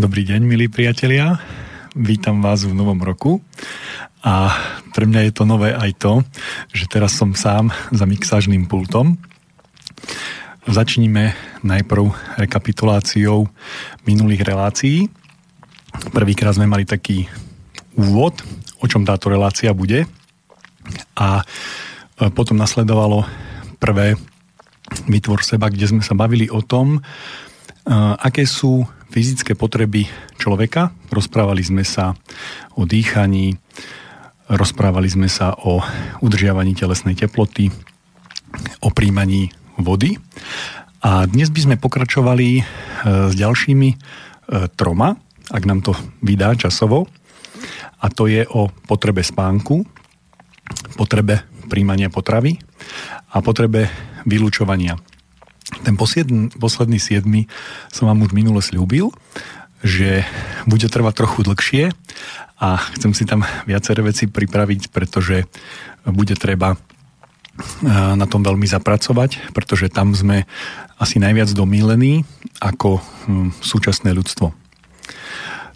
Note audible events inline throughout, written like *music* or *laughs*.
Dobrý deň, milí priatelia. Vítam vás v novom roku. A pre mňa je to nové aj to, že teraz som sám za mixážným pultom. Začníme najprv rekapituláciou minulých relácií. Prvýkrát sme mali taký úvod, o čom táto relácia bude. A potom nasledovalo prvé Vytvor seba, kde sme sa bavili o tom, aké sú fyzické potreby človeka. Rozprávali sme sa o dýchaní, rozprávali sme sa o udržiavaní telesnej teploty, o príjmaní vody. A dnes by sme pokračovali e, s ďalšími e, troma, ak nám to vydá časovo. A to je o potrebe spánku, potrebe príjmania potravy a potrebe vylúčovania ten posledný, posledný siedmy som vám už minule slúbil, že bude trvať trochu dlhšie a chcem si tam viaceré veci pripraviť, pretože bude treba e, na tom veľmi zapracovať, pretože tam sme asi najviac domílení ako hm, súčasné ľudstvo.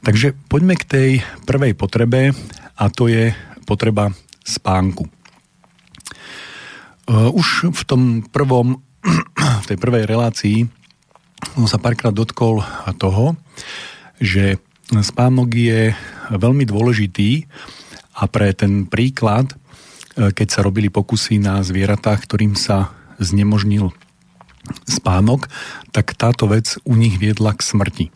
Takže poďme k tej prvej potrebe a to je potreba spánku. E, už v tom prvom v tej prvej relácii som sa párkrát dotkol toho, že spánok je veľmi dôležitý a pre ten príklad, keď sa robili pokusy na zvieratách, ktorým sa znemožnil spánok, tak táto vec u nich viedla k smrti.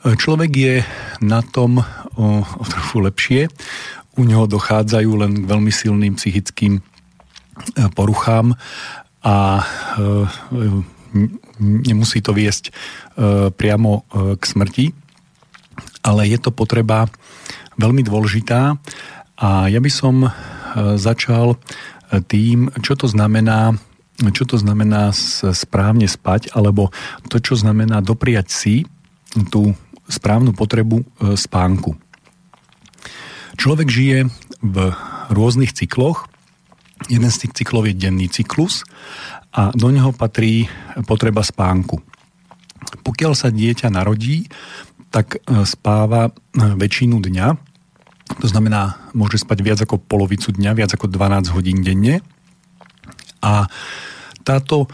Človek je na tom o, o trochu lepšie. U neho dochádzajú len k veľmi silným psychickým poruchám a e, nemusí to viesť e, priamo e, k smrti, ale je to potreba veľmi dôležitá a ja by som začal tým, čo to znamená čo to znamená správne spať, alebo to, čo znamená dopriať si tú správnu potrebu spánku. Človek žije v rôznych cykloch Jeden z tých cyklov je denný cyklus a do neho patrí potreba spánku. Pokiaľ sa dieťa narodí, tak e, spáva e, väčšinu dňa, to znamená, môže spať viac ako polovicu dňa, viac ako 12 hodín denne. A táto,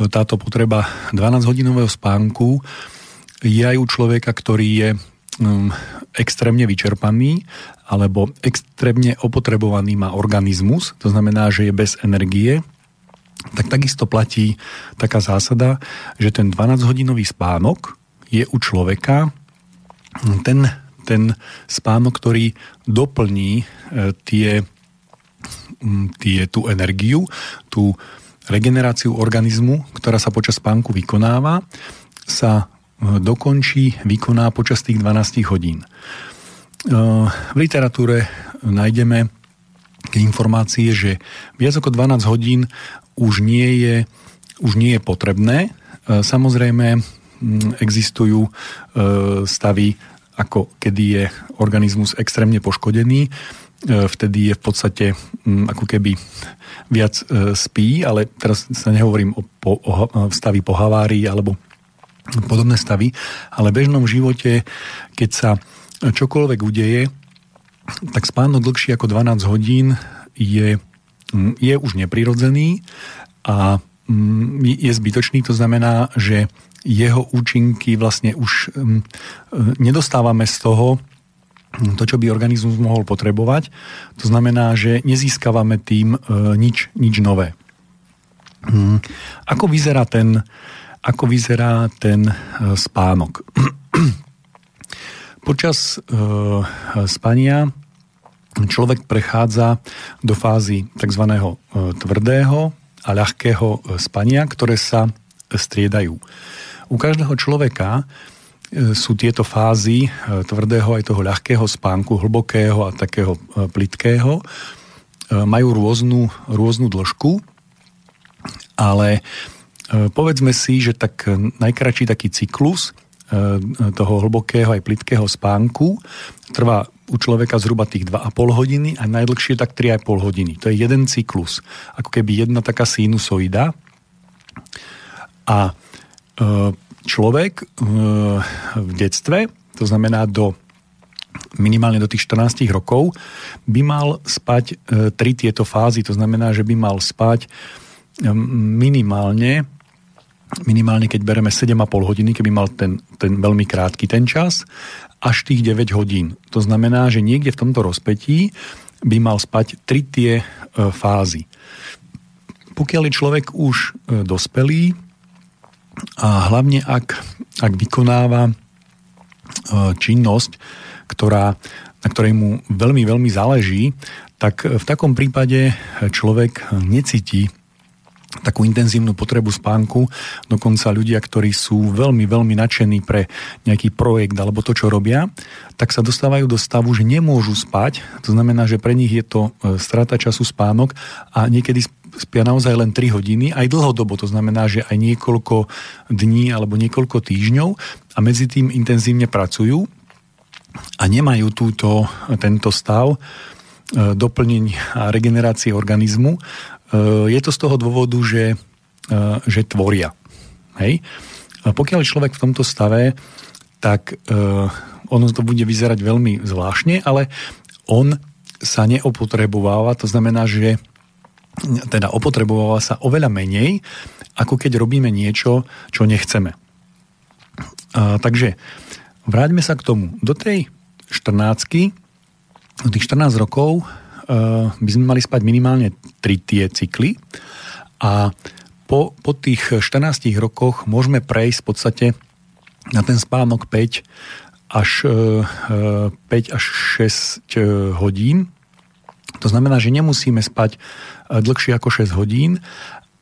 e, táto potreba 12-hodinového spánku je aj u človeka, ktorý je um, extrémne vyčerpaný alebo extrémne opotrebovaný má organizmus, to znamená, že je bez energie, tak takisto platí taká zásada, že ten 12-hodinový spánok je u človeka ten, ten spánok, ktorý doplní e, tie, tie, tú energiu, tú regeneráciu organizmu, ktorá sa počas spánku vykonáva, sa e, dokončí, vykoná počas tých 12 hodín. V literatúre nájdeme informácie, že viac ako 12 hodín už nie je, už nie je potrebné. Samozrejme existujú stavy, ako kedy je organizmus extrémne poškodený, vtedy je v podstate ako keby viac spí, ale teraz sa nehovorím o, po, o stavy po havárii alebo podobné stavy, ale v bežnom živote, keď sa čokoľvek udeje, tak spánok dlhší ako 12 hodín je, mm, je už neprirodzený a mm, je zbytočný, to znamená, že jeho účinky vlastne už mm, nedostávame z toho, to, čo by organizmus mohol potrebovať. To znamená, že nezískavame tým e, nič, nič nové. Ako vyzerá ten, ako vyzerá ten e, spánok? *clears throat* Počas e, spania človek prechádza do fázy tzv. E, tvrdého a ľahkého e, spania, ktoré sa striedajú. U každého človeka e, sú tieto fázy tvrdého aj toho ľahkého spánku, hlbokého a takého plitkého, majú rôznu, rôznu dĺžku, ale povedzme si, že tak najkračší taký cyklus toho hlbokého aj plitkého spánku trvá u človeka zhruba tých 2,5 hodiny a najdlhšie tak 3,5 hodiny. To je jeden cyklus. Ako keby jedna taká sinusoida. A e, človek e, v detstve to znamená do minimálne do tých 14 rokov, by mal spať e, tri tieto fázy. To znamená, že by mal spať e, minimálne minimálne keď bereme 7,5 hodiny, keby mal ten, ten veľmi krátky ten čas, až tých 9 hodín. To znamená, že niekde v tomto rozpetí by mal spať tri tie e, fázy. Pokiaľ je človek už e, dospelý a hlavne ak, ak vykonáva e, činnosť, ktorá, na ktorej mu veľmi, veľmi záleží, tak v takom prípade človek necíti takú intenzívnu potrebu spánku. Dokonca ľudia, ktorí sú veľmi, veľmi nadšení pre nejaký projekt alebo to, čo robia, tak sa dostávajú do stavu, že nemôžu spať. To znamená, že pre nich je to e, strata času spánok a niekedy spia naozaj len 3 hodiny, aj dlhodobo. To znamená, že aj niekoľko dní alebo niekoľko týždňov a medzi tým intenzívne pracujú a nemajú túto, tento stav e, doplnenia a regenerácie organizmu. E, je to z toho dôvodu, že, e, že tvoria. Hej? Pokiaľ je človek v tomto stave, tak ono to bude vyzerať veľmi zvláštne, ale on sa neopotrebováva, to znamená, že teda opotrebováva sa oveľa menej, ako keď robíme niečo, čo nechceme. takže Vráťme sa k tomu. Do tej 14 do tých 14 rokov by sme mali spať minimálne 3 tie cykly a po, po tých 14 rokoch môžeme prejsť v podstate na ten spánok 5 až, uh, 5 až 6 hodín. To znamená, že nemusíme spať dlhšie ako 6 hodín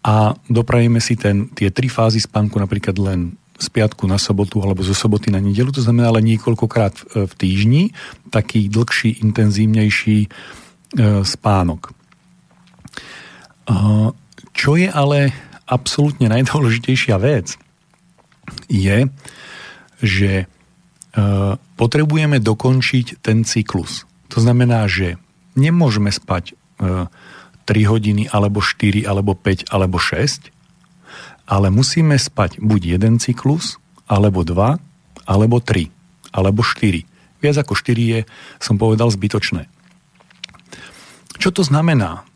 a dopravíme si ten, tie tri fázy spánku napríklad len z piatku na sobotu alebo zo soboty na nedelu, to znamená ale niekoľkokrát v, týždni, taký dlhší, intenzívnejší e, spánok. E, čo je ale absolútne najdôležitejšia vec, je, že e, potrebujeme dokončiť ten cyklus. To znamená, že nemôžeme spať e, 3 hodiny, alebo 4, alebo 5, alebo 6, ale musíme spať buď jeden cyklus, alebo dva, alebo tri, alebo štyri. Viac ako štyri je, som povedal, zbytočné. Čo to znamená?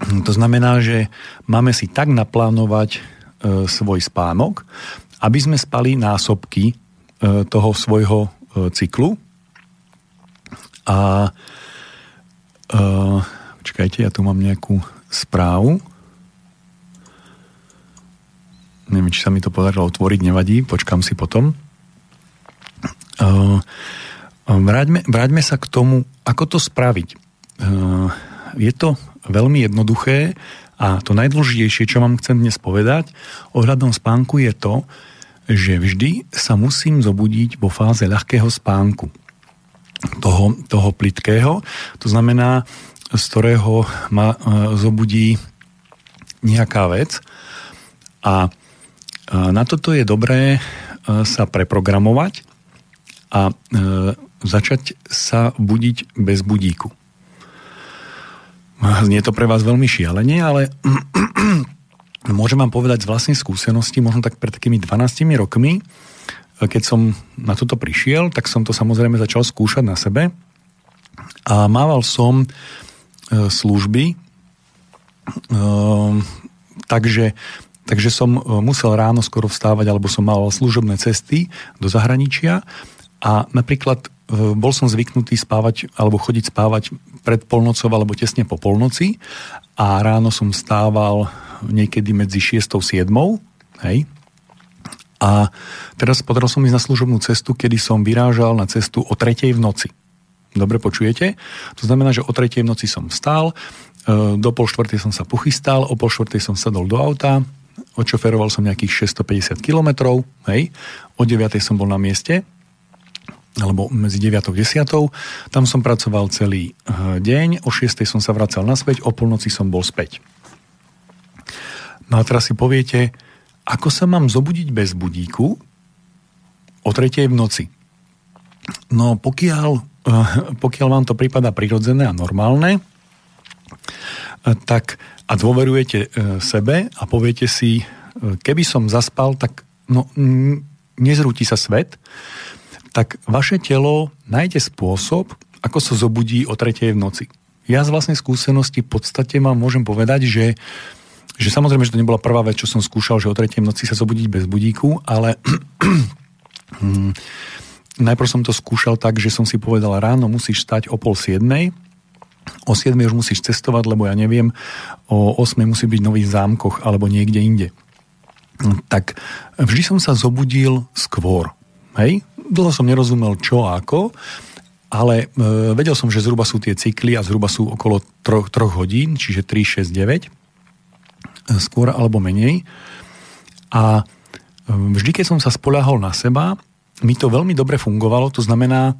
To znamená, že máme si tak naplánovať e, svoj spánok, aby sme spali násobky e, toho svojho e, cyklu. A e, čakajte, ja tu mám nejakú správu. Neviem, či sa mi to podarilo otvoriť, nevadí, počkam si potom. Uh, vráťme, vráťme sa k tomu, ako to spraviť. Je to veľmi jednoduché a to najdôležitejšie, čo vám chcem dnes povedať ohľadom spánku je to, že vždy sa musím zobudiť vo fáze ľahkého spánku. Toho, toho plitkého. To znamená, z ktorého ma zobudí nejaká vec. A na toto je dobré e, sa preprogramovať a e, začať sa budiť bez budíku. Znie to pre vás veľmi šialenie, ale *clears throat* môžem vám povedať z vlastnej skúsenosti, možno tak pred takými 12 rokmi, e, keď som na toto prišiel, tak som to samozrejme začal skúšať na sebe. A mával som služby, takže Takže som e, musel ráno skoro vstávať, alebo som mal služobné cesty do zahraničia. A napríklad e, bol som zvyknutý spávať alebo chodiť spávať pred polnocou alebo tesne po polnoci a ráno som stával niekedy medzi 6 a 7, hej, a teraz potreboval som ísť na služobnú cestu, kedy som vyrážal na cestu o tretej v noci. Dobre počujete? To znamená, že o tretej v noci som vstal, e, do pol štvrtej som sa pochystal, o pol štvrtej som sadol do auta, odšoferoval som nejakých 650 km, hej, o 9 som bol na mieste, alebo medzi 9 a 10. Tam som pracoval celý eh, deň, o 6 som sa vracal naspäť, o polnoci som bol späť. No a teraz si poviete, ako sa mám zobudiť bez budíku o 3 v noci? No pokiaľ, eh, pokiaľ vám to prípada prirodzené a normálne, eh, tak a dôverujete sebe a poviete si, keby som zaspal, tak no, nezrúti sa svet, tak vaše telo nájde spôsob, ako sa zobudí o tretej v noci. Ja z vlastnej skúsenosti v podstate vám môžem povedať, že že samozrejme, že to nebola prvá vec, čo som skúšal, že o tretej noci sa zobudiť bez budíku, ale hm, *clears throat* najprv som to skúšal tak, že som si povedal, ráno musíš stať o pol siedmej, o 7 už musíš cestovať, lebo ja neviem, o 8 musí byť v nových zámkoch alebo niekde inde. Tak vždy som sa zobudil skôr. Hej? Dlho som nerozumel čo a ako, ale e, vedel som, že zhruba sú tie cykly a zhruba sú okolo 3, 3 hodín, čiže 3, 6, 9, skôr alebo menej. A e, vždy, keď som sa spoľahol na seba, mi to veľmi dobre fungovalo, to znamená,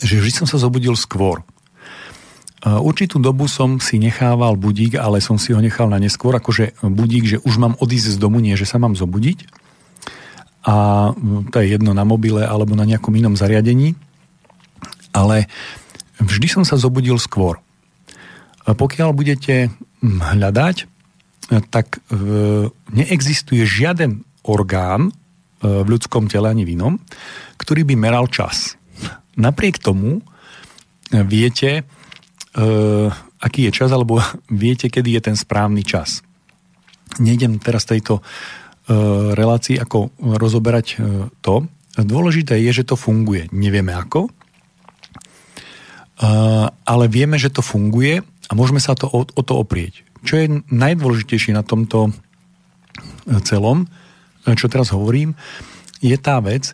že vždy som sa zobudil skôr. Určitú dobu som si nechával budík, ale som si ho nechal na neskôr, akože budík, že už mám odísť z domu, nie že sa mám zobudiť. A to je jedno na mobile alebo na nejakom inom zariadení. Ale vždy som sa zobudil skôr. Pokiaľ budete hľadať, tak e, neexistuje žiaden orgán e, v ľudskom tele ani v inom, ktorý by meral čas. Napriek tomu viete, uh, aký je čas, alebo *laughs* viete, kedy je ten správny čas. Nejdem teraz tejto uh, relácii ako rozoberať uh, to. Dôležité je, že to funguje. Nevieme ako, uh, ale vieme, že to funguje a môžeme sa to o to oprieť. Čo je najdôležitejšie na tomto celom, čo teraz hovorím, je tá vec,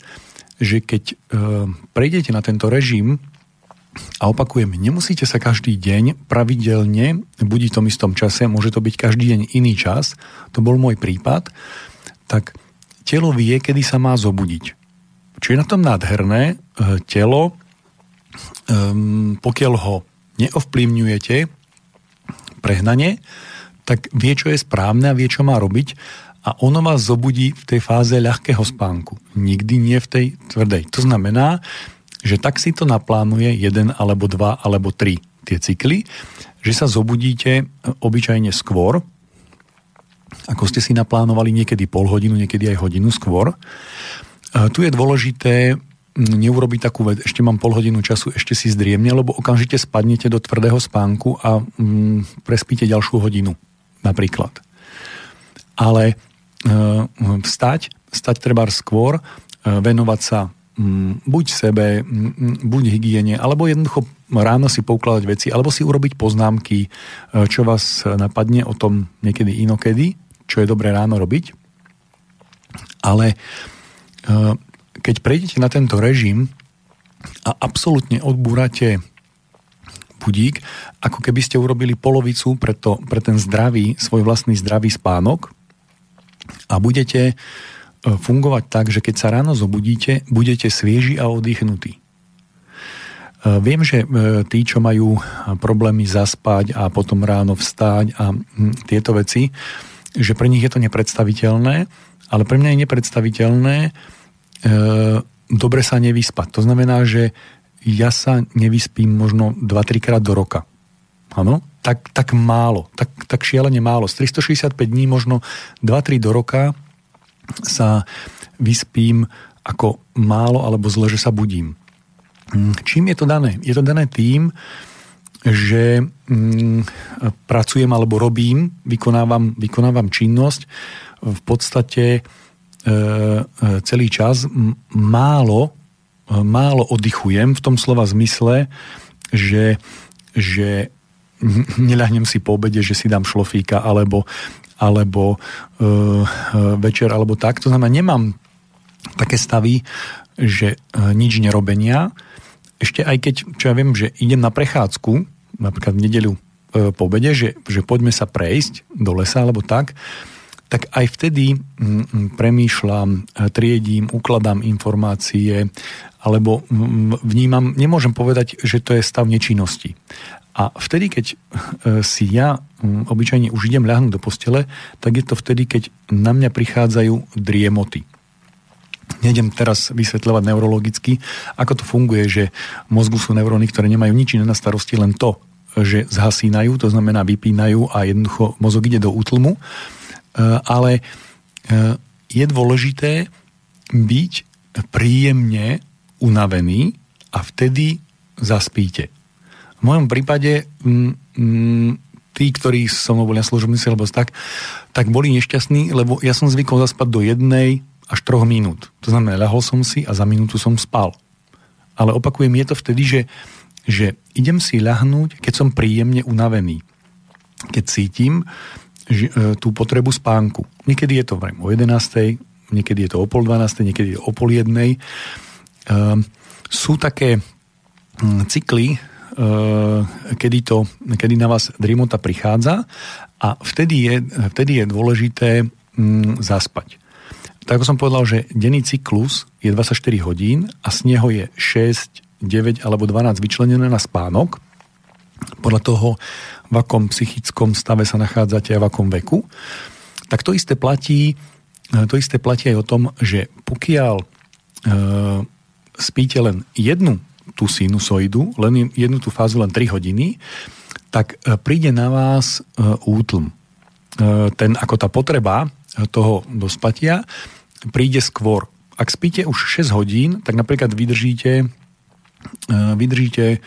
že keď prejdete na tento režim a opakujem, nemusíte sa každý deň pravidelne budiť v tom istom čase, môže to byť každý deň iný čas, to bol môj prípad, tak telo vie, kedy sa má zobudiť. Čo je na tom nádherné, e, telo, um, pokiaľ ho neovplyvňujete prehnane, tak vie, čo je správne a vie, čo má robiť a ono vás zobudí v tej fáze ľahkého spánku. Nikdy nie v tej tvrdej. To znamená, že tak si to naplánuje jeden alebo dva alebo tri tie cykly, že sa zobudíte e, obyčajne skôr, ako ste si naplánovali niekedy pol hodinu, niekedy aj hodinu skôr. E, tu je dôležité neurobiť takú vec, ešte mám pol hodinu času, ešte si zdriemne, lebo okamžite spadnete do tvrdého spánku a mm, prespíte ďalšiu hodinu napríklad. Ale e, vstať, stať treba skôr, e, venovať sa buď sebe, mm, buď hygiene, alebo jednoducho ráno si poukladať veci, alebo si urobiť poznámky, e, čo vás napadne o tom niekedy inokedy, čo je dobré ráno robiť. Ale e, keď prejdete na tento režim a absolútne odbúrate budík, ako keby ste urobili polovicu pre, to, pre ten zdravý, svoj vlastný zdravý spánok a budete E, fungovať tak, že keď sa ráno zobudíte, budete svieži a oddychnutí. E, viem, že e, tí, čo majú problémy zaspať a potom ráno vstáť a tieto veci, že pre nich je to nepredstaviteľné, ale pre mňa je nepredstaviteľné dobre sa nevyspať. To znamená, že ja sa nevyspím možno 2-3 krát do roka. Áno? Tak, tak málo, tak, tak šialene málo. Z 365 dní možno 2-3 do roka sa vyspím ako málo alebo zle, že sa budím. Mm, čím je to dané? Je to dané tým, že mm, pracujem alebo robím, vykonávam, vykonávam činnosť v podstate e, e, celý čas málo, málo oddychujem v tom slova zmysle, že, že *laughs* neľahnem si po obede, že si dám šlofíka alebo, alebo uh, večer, alebo tak. To znamená, nemám také stavy, že uh, nič nerobenia. Ešte aj keď, čo ja viem, že idem na prechádzku, napríklad v nedeľu uh, po obede, že, že poďme sa prejsť do lesa alebo tak, tak aj vtedy premýšľam, triedím, ukladám informácie, alebo vnímam, nemôžem povedať, že to je stav nečinnosti. A vtedy, keď e, si ja obyčajne už idem ľahnuť do postele, tak je to vtedy, keď na mňa prichádzajú driemoty. Nejdem teraz vysvetľovať neurologicky, ako to funguje, že mozgu sú neuróny, ktoré nemajú nič iné na starosti, len to, že zhasínajú, to znamená vypínajú a jednoducho mozog ide do útlmu. E, ale e, je dôležité byť príjemne unavení a vtedy zaspíte. V mojom prípade mm, mm, tí, ktorí so boli na služobnici alebo tak, tak boli nešťastní, lebo ja som zvykol zaspať do jednej až troch minút. To znamená, ľahol som si a za minútu som spal. Ale opakujem, je to vtedy, že, že idem si ľahnúť, keď som príjemne unavený. Keď cítim že, e, tú potrebu spánku. Niekedy je to o 11. Niekedy je to o pol 12. Niekedy je to o pol jednej. E, sú také hm, cykly, kedy, to, kedy na vás drimota prichádza a vtedy je, vtedy je dôležité mm, zaspať. Tak ako som povedal, že denný cyklus je 24 hodín a z neho je 6, 9 alebo 12 vyčlenené na spánok. Podľa toho, v akom psychickom stave sa nachádzate a v akom veku. Tak to isté platí, eh, to isté platí aj o tom, že pokiaľ e, spíte len jednu tú sinusoidu, len jednu tú fázu, len 3 hodiny, tak e, príde na vás e, útlm. E, ten, ako tá potreba toho dospatia príde skôr. Ak spíte už 6 hodín, tak napríklad vydržíte, vydržíte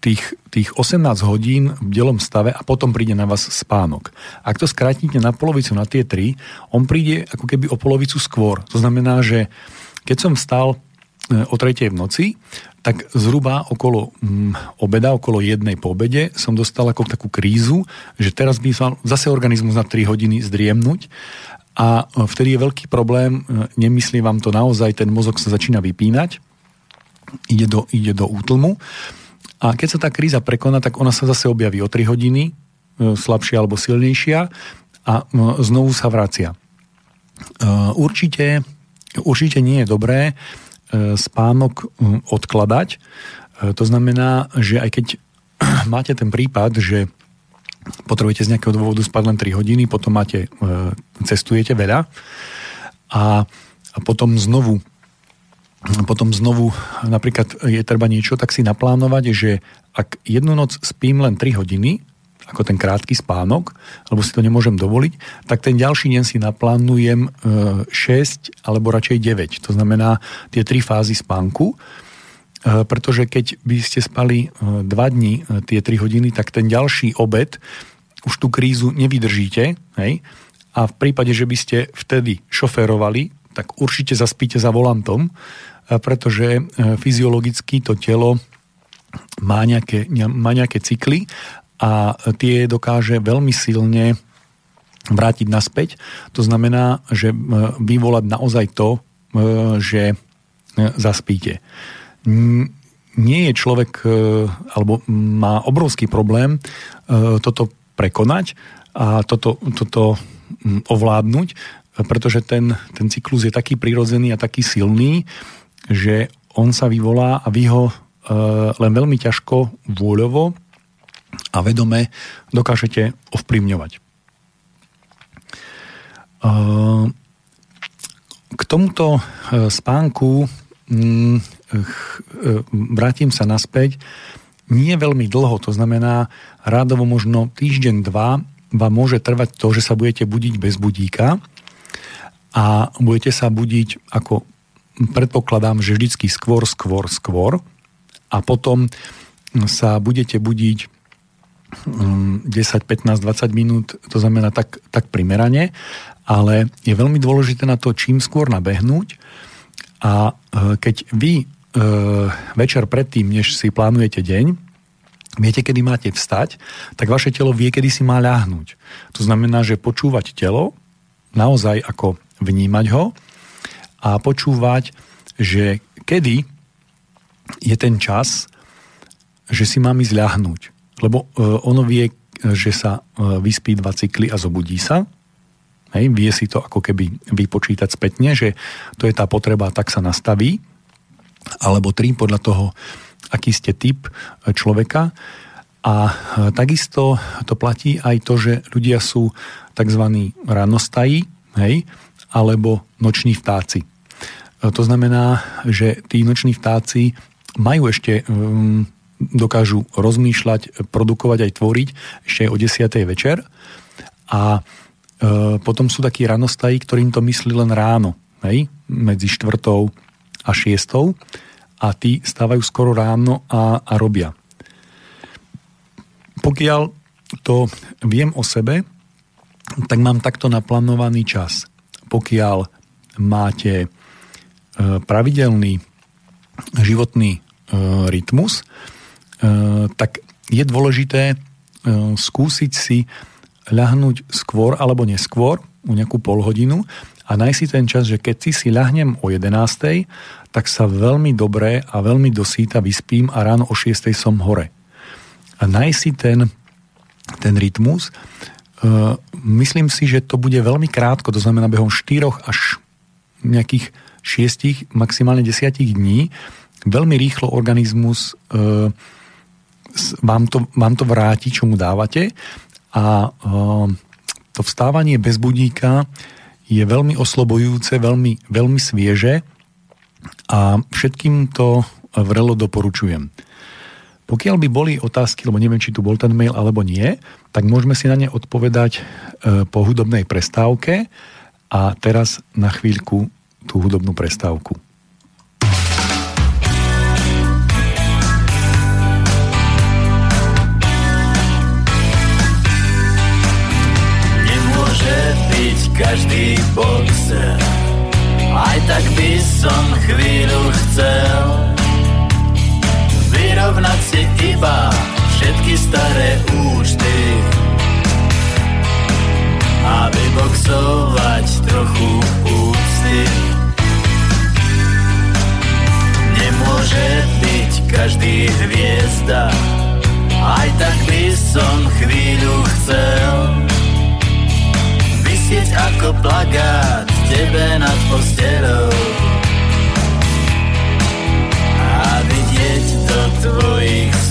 tých, tých 18 hodín v delom stave a potom príde na vás spánok. Ak to skrátite na polovicu, na tie 3, on príde ako keby o polovicu skôr. To znamená, že keď som stal o tretej v noci, tak zhruba okolo mm, obeda, okolo jednej po obede som dostal ako takú krízu, že teraz by som zase organizmus na 3 hodiny zdriemnúť a vtedy je veľký problém, nemyslím vám to naozaj, ten mozog sa začína vypínať, ide do, ide do útlmu a keď sa tá kríza prekoná, tak ona sa zase objaví o 3 hodiny, e, slabšia alebo silnejšia a znovu sa vracia. E, určite, určite nie je dobré E, spánok odkladať. E, to znamená, že aj keď *clears throat* máte ten prípad, že potrebujete z nejakého dôvodu spať len 3 hodiny, potom máte, e, cestujete veľa a, a potom znovu potom znovu napríklad je treba niečo tak si naplánovať, že ak jednu noc spím len 3 hodiny, ako ten krátky spánok, lebo si to nemôžem dovoliť, tak ten ďalší deň si naplánujem 6 e, alebo radšej 9. To znamená tie tri fázy spánku, e, pretože keď by ste spali 2 e, dní, tie 3 hodiny, tak ten ďalší obed už tú krízu nevydržíte, hej? A v prípade, že by ste vtedy šoférovali, tak určite zaspíte za volantom, pretože fyziologicky to telo má nejaké, má nejaké cykly a tie dokáže veľmi silne vrátiť naspäť. To znamená, že vyvolať naozaj to, že zaspíte. Nie je človek, e, alebo má obrovský problém e, toto prekonať a toto, toto ovládnuť, pretože ten, ten cyklus je taký prirodzený a taký silný, že on sa vyvolá a vy ho e, len veľmi ťažko vôľovo a vedome dokážete ovplyvňovať. K tomuto e, spánku mm, e, vrátim sa naspäť. Nie veľmi dlho, to znamená rádovo možno týždeň, dva vám môže trvať to, že sa budete budiť bez budíka a budete sa budiť ako predpokladám, že vždycky skôr, skôr, skôr a potom sa budete budiť 10, 15, 20 minút, to znamená tak, tak primerane, ale je veľmi dôležité na to čím skôr nabehnúť a e, keď vy e, večer predtým, než si plánujete deň, viete, kedy máte vstať, tak vaše telo vie, kedy si má ľahnúť. To znamená, že počúvať telo, naozaj ako vnímať ho a počúvať, že kedy je ten čas, že si mám ísť ľahnúť lebo e, ono vie, že sa e, vyspí dva cykly a zobudí sa. Hej, vie si to ako keby vypočítať spätne, že to je tá potreba, tak sa nastaví. Alebo tri podľa toho, aký ste typ e, človeka. A takisto to platí aj to, že ľudia sú tzv. ranostají, hej, alebo noční vtáci. To znamená, že tí noční vtáci majú ešte um, dokážu rozmýšľať, produkovať aj tvoriť ešte o 10. večer. A e, potom sú takí ranostají, ktorým to myslí len ráno, hej? medzi štvrtou a 6 a tí stávajú skoro ráno a, a robia. Pokiaľ to viem o sebe, tak mám takto naplánovaný čas. Pokiaľ máte e, pravidelný životný e, rytmus, tak je dôležité skúsiť si ľahnúť skôr alebo neskôr, u nejakú polhodinu a nájsť si ten čas, že keď si si ľahnem o 11, tak sa veľmi dobre a veľmi dosýta vyspím a ráno o 6 som hore. A nájsť si ten, ten rytmus, uh, myslím si, že to bude veľmi krátko, to znamená behom 4 až nejakých 6, maximálne 10 dní, veľmi rýchlo organizmus uh, vám, to, vám to vráti, čo mu dávate a uh, to vstávanie bez budíka je veľmi oslobojúce, veľmi, veľmi svieže a všetkým to vrelo doporučujem. Pokiaľ by boli otázky, lebo neviem, či tu bol ten mail alebo nie, tak môžeme si na ne odpovedať e, po hudobnej prestávke a teraz na chvíľku tú hudobnú prestávku. Som chvíľu chcel. Vyrovnať si iba všetky staré účty. A vyboxovať trochu úcty. Nemôže byť každý hviezda. Aj tak by som chvíľu chcel. Vysieť ako plagát tebe nad postelou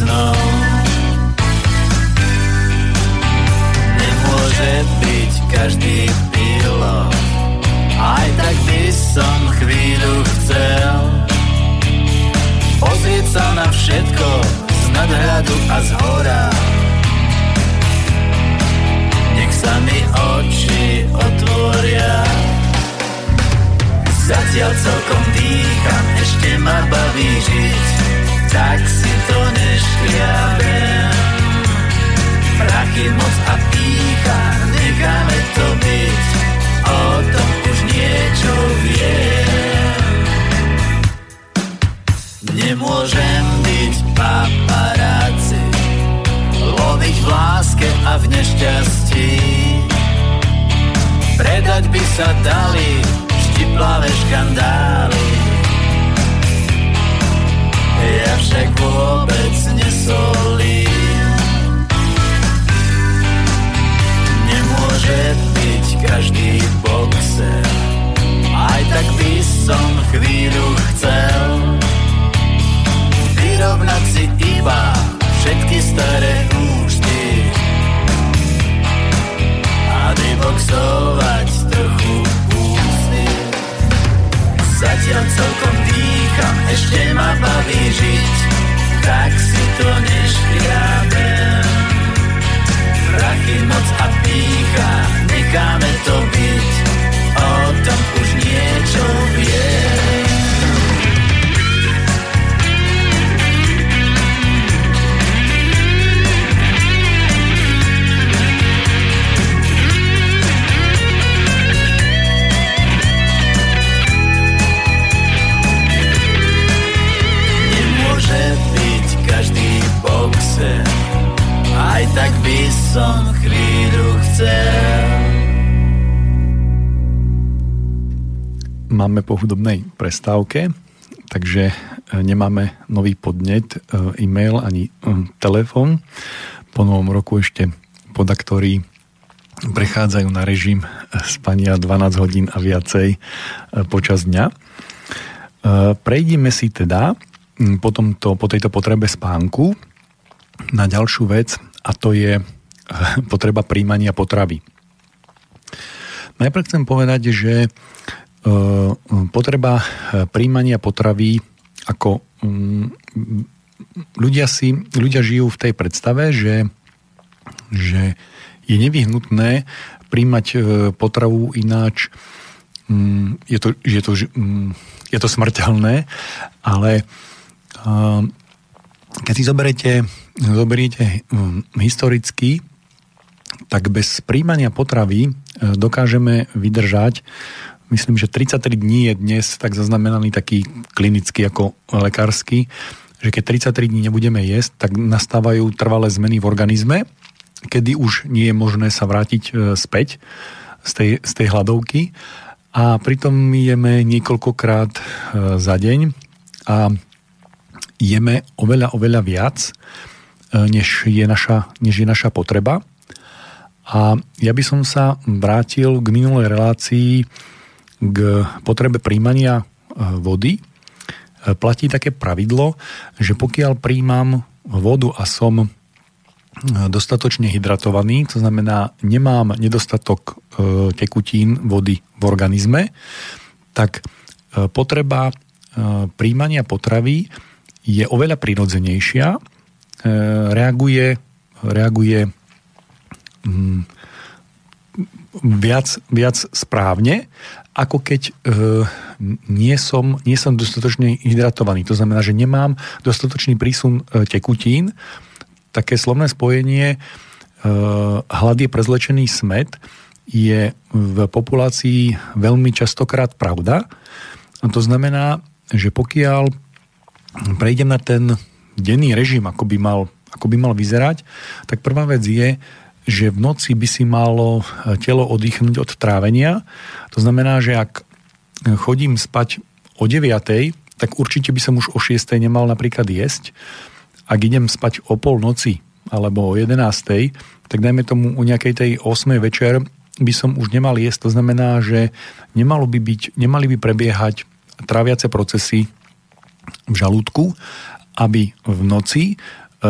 snov. Nemôže byť každý pilot, aj tak by som chvíľu chcel pozrieť sa na všetko z nadhradu a z hora. Nech sa mi oči otvoria. Zatiaľ celkom dýcham, ešte ma baví žiť, tak si to neškriabem. Prachy, moc a pícha, necháme to byť, o tom už niečo viem. Nemôžem byť paparáci, loviť v láske a v nešťastí. Predať by sa dali štiplavé škandály. Ja však vôbec nesolím. Nemôže byť každý boxer, aj tak by som chvíľu chcel vyrovnať si iba všetky staré účty a vyboxovať Zatiaľ celkom dýcham, ešte ma baví žiť, tak si to neškriabem. Prachy, moc a pícha, necháme to byť, o tom už niečo som chvíľu chcel Máme po hudobnej prestávke, takže e, nemáme nový podnet, e, e-mail ani e, telefon. Po novom roku ešte podaktorí prechádzajú na režim spania 12 hodín a viacej počas dňa. Prejdime si teda po, tomto, po tejto potrebe spánku na ďalšiu vec a to je *laughs* potreba príjmania potravy. Najprv chcem povedať, že e, potreba príjmania potravy ako mm, ľudia si, ľudia žijú v tej predstave, že, že je nevyhnutné príjmať e, potravu ináč mm, je, to, je, to, mm, je to smrteľné, ale keď si zoberiete, zoberiete historicky, tak bez príjmania potravy dokážeme vydržať myslím, že 33 dní je dnes tak zaznamenaný taký klinický ako lekársky, že keď 33 dní nebudeme jesť, tak nastávajú trvalé zmeny v organizme, kedy už nie je možné sa vrátiť e, späť z tej, z tej hladovky a pritom jeme niekoľkokrát e, za deň a jeme oveľa, oveľa viac, e, než je naša, než je naša potreba. A ja by som sa vrátil k minulej relácii k potrebe príjmania vody. Platí také pravidlo, že pokiaľ príjmam vodu a som e, dostatočne hydratovaný, to znamená nemám nedostatok e, tekutín vody v organizme, tak e, potreba príjmania potravy je oveľa prirodzenejšia, reaguje, reaguje mm, viac, viac správne ako keď e, nie, som, nie som dostatočne hydratovaný. To znamená, že nemám dostatočný prísun e, tekutín. Také slovné spojenie e, hlad je prezlečený smet je v populácii veľmi častokrát pravda. A to znamená, že pokiaľ prejdem na ten denný režim, ako by mal, ako by mal vyzerať, tak prvá vec je, že v noci by si malo e, telo oddychnúť od trávenia. To znamená, že ak chodím spať o 9, tak určite by som už o 6 nemal napríklad jesť. Ak idem spať o pol noci alebo o 11, tak dajme tomu o nejakej tej 8 večer by som už nemal jesť. To znamená, že nemalo by byť, nemali by prebiehať tráviace procesy v žalúdku, aby v noci e,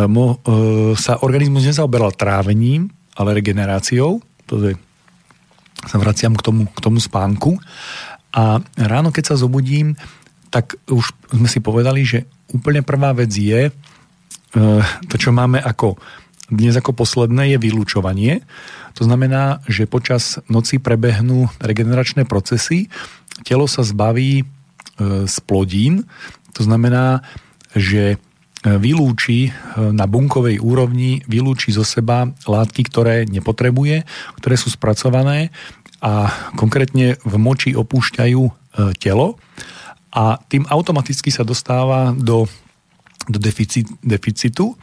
mo, e, sa organizmus nezaoberal trávením, ale regeneráciou. To je, sa vraciam k tomu, k tomu spánku. A ráno, keď sa zobudím, tak už sme si povedali, že úplne prvá vec je, e, to, čo máme ako dnes ako posledné, je vylúčovanie. To znamená, že počas noci prebehnú regeneračné procesy, telo sa zbaví e, z plodín, to znamená, že vylúči e, na bunkovej úrovni, vylúči zo seba látky, ktoré nepotrebuje, ktoré sú spracované a konkrétne v moči opúšťajú e, telo a tým automaticky sa dostáva do, do deficit, deficitu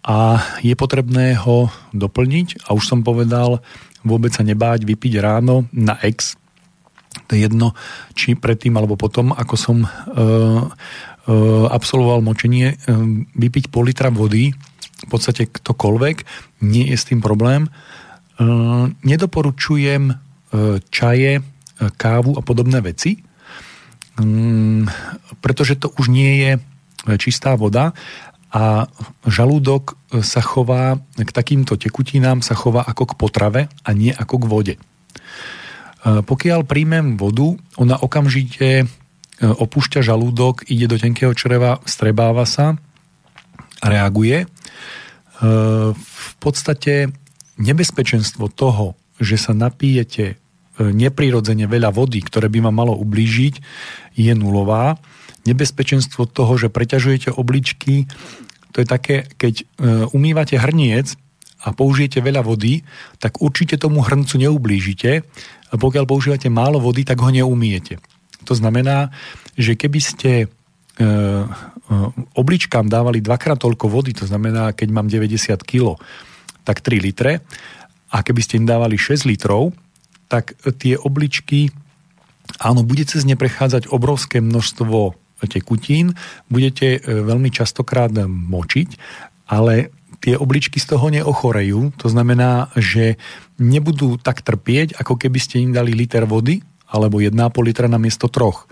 a je potrebné ho doplniť a už som povedal, vôbec sa nebáť vypiť ráno na ex, to je jedno, či predtým alebo potom, ako som e, Eh, absolvoval močenie, eh, vypiť pol litra vody, v podstate ktokoľvek, nie je s tým problém. Eh, nedoporučujem čaje, kávu a podobné veci, mm, pretože to už nie je čistá voda a žalúdok sa chová k takýmto tekutinám, sa chová ako k potrave a nie ako k vode. Pokiaľ príjmem vodu, ona okamžite E, opúšťa žalúdok, ide do tenkého čreva, strebáva sa, reaguje. E, v podstate nebezpečenstvo toho, že sa napijete e, neprirodzene veľa vody, ktoré by ma malo ublížiť, je nulová. Nebezpečenstvo toho, že preťažujete obličky, to je také, keď umývate hrniec a použijete veľa vody, tak určite tomu hrncu neublížite. A pokiaľ používate málo vody, tak ho neumíjete. To znamená, že keby ste e, e, obličkám dávali dvakrát toľko vody, to znamená, keď mám 90 kg, tak 3 litre, a keby ste im dávali 6 litrov, tak tie obličky, áno, bude cez ne prechádzať obrovské množstvo tekutín, budete e, veľmi častokrát močiť, ale tie obličky z toho neochorejú. To znamená, že nebudú tak trpieť, ako keby ste im dali liter vody alebo 1,5 litra na miesto troch.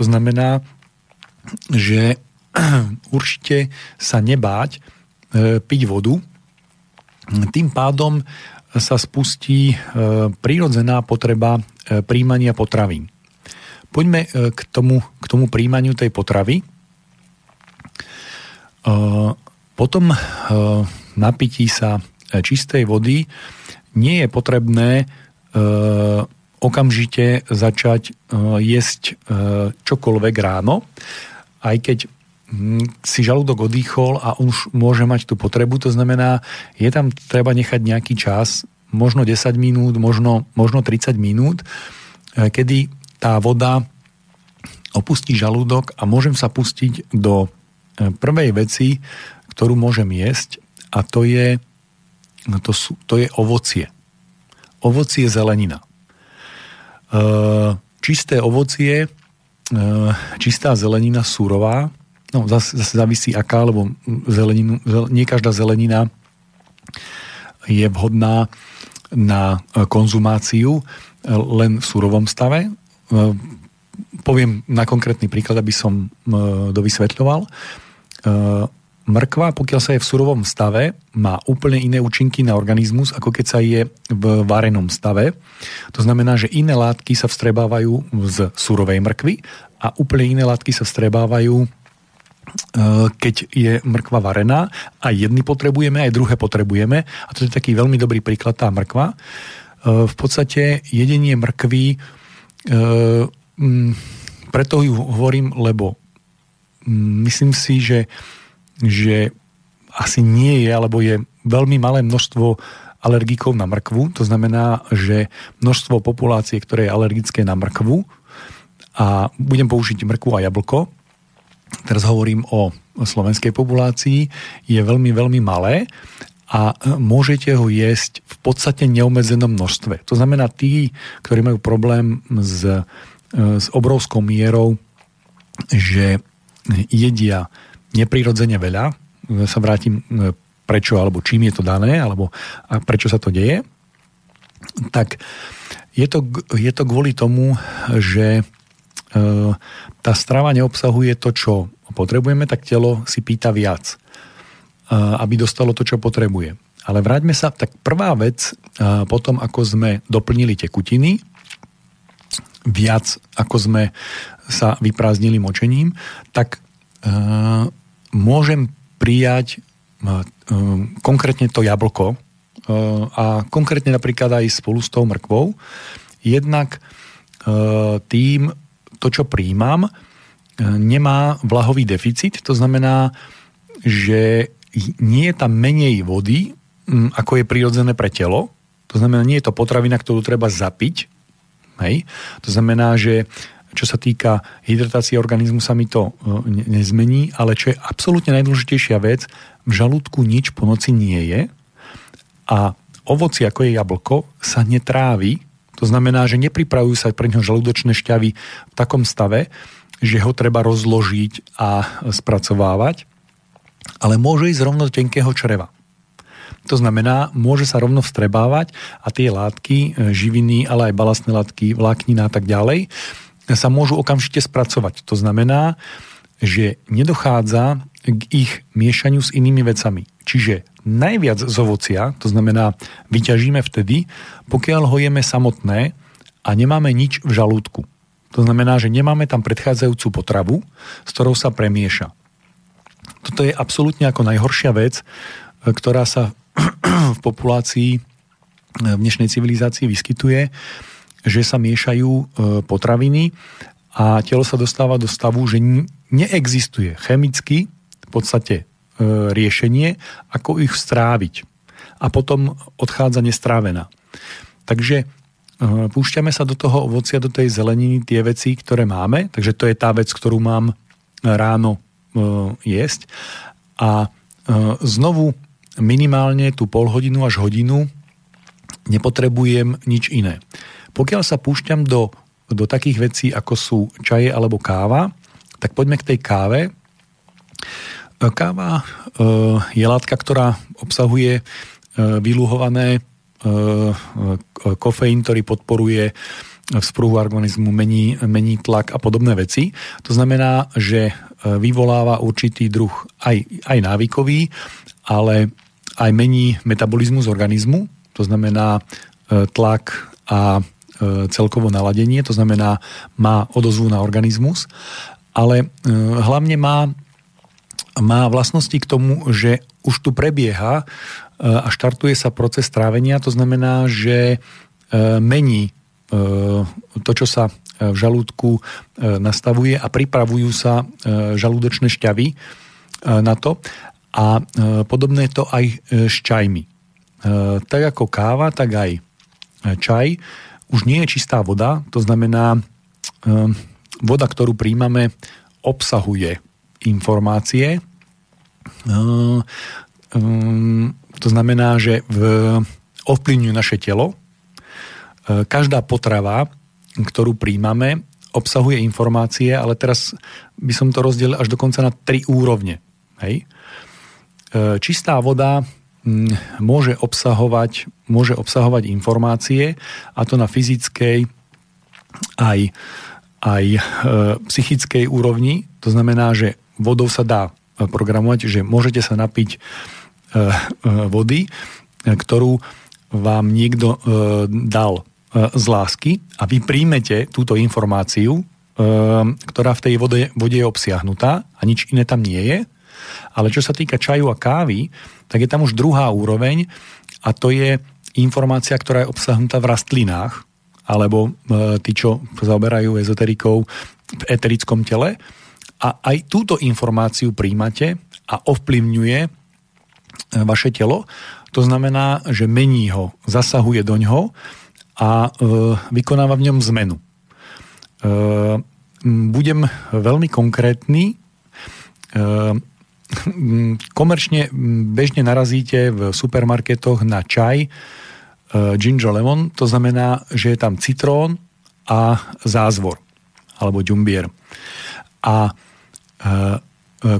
To znamená, že *clears throat* určite sa nebáť e, piť vodu. Tým pádom sa spustí e, prírodzená potreba e, príjmania potravín. Poďme k tomu, k tomu príjmaniu tej potravy. Potom napití sa čistej vody nie je potrebné okamžite začať jesť čokoľvek ráno, aj keď hm, si žalúdok odýchol a už môže mať tú potrebu, to znamená, je tam treba nechať nejaký čas, možno 10 minút, možno, možno 30 minút, kedy tá voda opustí žalúdok a môžem sa pustiť do prvej veci, ktorú môžem jesť a to je, to, sú, to je ovocie ovocie zelenina. E, čisté ovocie, e, čistá zelenina surová, no zase, zase závisí aká, lebo zeleninu, nie každá zelenina je vhodná na konzumáciu len v surovom stave. Poviem na konkrétny príklad, aby som dovysvetľoval mrkva, pokiaľ sa je v surovom stave, má úplne iné účinky na organizmus, ako keď sa je v varenom stave. To znamená, že iné látky sa vstrebávajú z surovej mrkvy a úplne iné látky sa vstrebávajú e, keď je mrkva varená a jedny potrebujeme, aj druhé potrebujeme. A to je taký veľmi dobrý príklad, tá mrkva. E, v podstate jedenie mrkvy, e, preto ju hovorím, lebo myslím si, že že asi nie je, alebo je veľmi malé množstvo alergikov na mrkvu. To znamená, že množstvo populácie, ktoré je alergické na mrkvu, a budem použiť mrkvu a jablko, teraz hovorím o slovenskej populácii, je veľmi, veľmi malé a môžete ho jesť v podstate neobmedzenom množstve. To znamená, tí, ktorí majú problém s, s obrovskou mierou, že jedia neprirodzene veľa. Sa vrátim e, prečo alebo čím je to dané, alebo a prečo sa to deje. Tak je to, je to kvôli tomu, že e, tá strava neobsahuje to, čo potrebujeme, tak telo si pýta viac, e, aby dostalo to, čo potrebuje. Ale vráťme sa, tak prvá vec, potom ako sme doplnili tekutiny, viac ako sme sa vyprázdnili močením, tak môžem prijať konkrétne to jablko a konkrétne napríklad aj spolu s tou mrkvou. Jednak tým, to čo príjmam, nemá vlahový deficit, to znamená, že nie je tam menej vody, ako je prirodzené pre telo. To znamená, nie je to potravina, ktorú treba zapiť. Hej? To znamená, že čo sa týka hydratácie organizmu sa mi to e, nezmení, ale čo je absolútne najdôležitejšia vec, v žalúdku nič po noci nie je a ovoci, ako je jablko, sa netrávi, to znamená, že nepripravujú sa pre neho žalúdočné šťavy v takom stave, že ho treba rozložiť a spracovávať, ale môže ísť rovno do tenkého čreva. To znamená, môže sa rovno vstrebávať a tie látky, e, živiny, ale aj balastné látky, vláknina a tak ďalej, sa môžu okamžite spracovať. To znamená, že nedochádza k ich miešaniu s inými vecami. Čiže najviac z ovocia, to znamená, vyťažíme vtedy, pokiaľ ho jeme samotné a nemáme nič v žalúdku. To znamená, že nemáme tam predchádzajúcu potravu, s ktorou sa premieša. Toto je absolútne ako najhoršia vec, ktorá sa *clears throat* v populácii v dnešnej civilizácii vyskytuje že sa miešajú e, potraviny a telo sa dostáva do stavu, že neexistuje chemicky v podstate e, riešenie, ako ich stráviť. A potom odchádza nestrávená. Takže e, púšťame sa do toho ovocia, do tej zeleniny, tie veci, ktoré máme. Takže to je tá vec, ktorú mám ráno jesť. A znovu minimálne tú pol hodinu až hodinu nepotrebujem nič iné. Pokiaľ sa púšťam do, do takých vecí, ako sú čaje alebo káva, tak poďme k tej káve. E, káva e, je látka, ktorá obsahuje e, vyluhované kofeín, ktorý podporuje v organizmu, mení, mení tlak a podobné veci. To znamená, že vyvoláva určitý druh aj, aj návykový, ale aj mení metabolizmus organizmu, to znamená tlak a celkovo naladenie, to znamená má odozvu na organizmus, ale e, hlavne má, má vlastnosti k tomu, že už tu prebieha e, a štartuje sa proces trávenia, to znamená, že mení to, čo sa v žalúdku nastavuje a pripravujú sa žalúdočné šťavy na to. A podobné to aj s čajmi. Tak ako káva, tak aj čaj už nie je čistá voda, to znamená, voda, ktorú príjmame, obsahuje informácie. To znamená, že v, ovplyvňujú naše telo. Každá potrava, ktorú príjmame, obsahuje informácie, ale teraz by som to rozdelil až dokonca na tri úrovne. Hej? Čistá voda môže obsahovať, môže obsahovať informácie, a to na fyzickej aj, aj e, psychickej úrovni. To znamená, že vodou sa dá programovať, že môžete sa napiť e, e, vody, ktorú vám niekto e, dal e, z lásky a vy príjmete túto informáciu, e, ktorá v tej vode, vode je obsiahnutá a nič iné tam nie je. Ale čo sa týka čaju a kávy, tak je tam už druhá úroveň a to je informácia, ktorá je obsahnutá v rastlinách, alebo e, tí, čo zaoberajú ezoterikou v eterickom tele. A aj túto informáciu príjmate a ovplyvňuje e, vaše telo. To znamená, že mení ho, zasahuje do ňoho a e, vykonáva v ňom zmenu. Budem veľmi konkrétny. E, komerčne bežne narazíte v supermarketoch na čaj uh, ginger lemon, to znamená, že je tam citrón a zázvor, alebo ďumbier. A uh,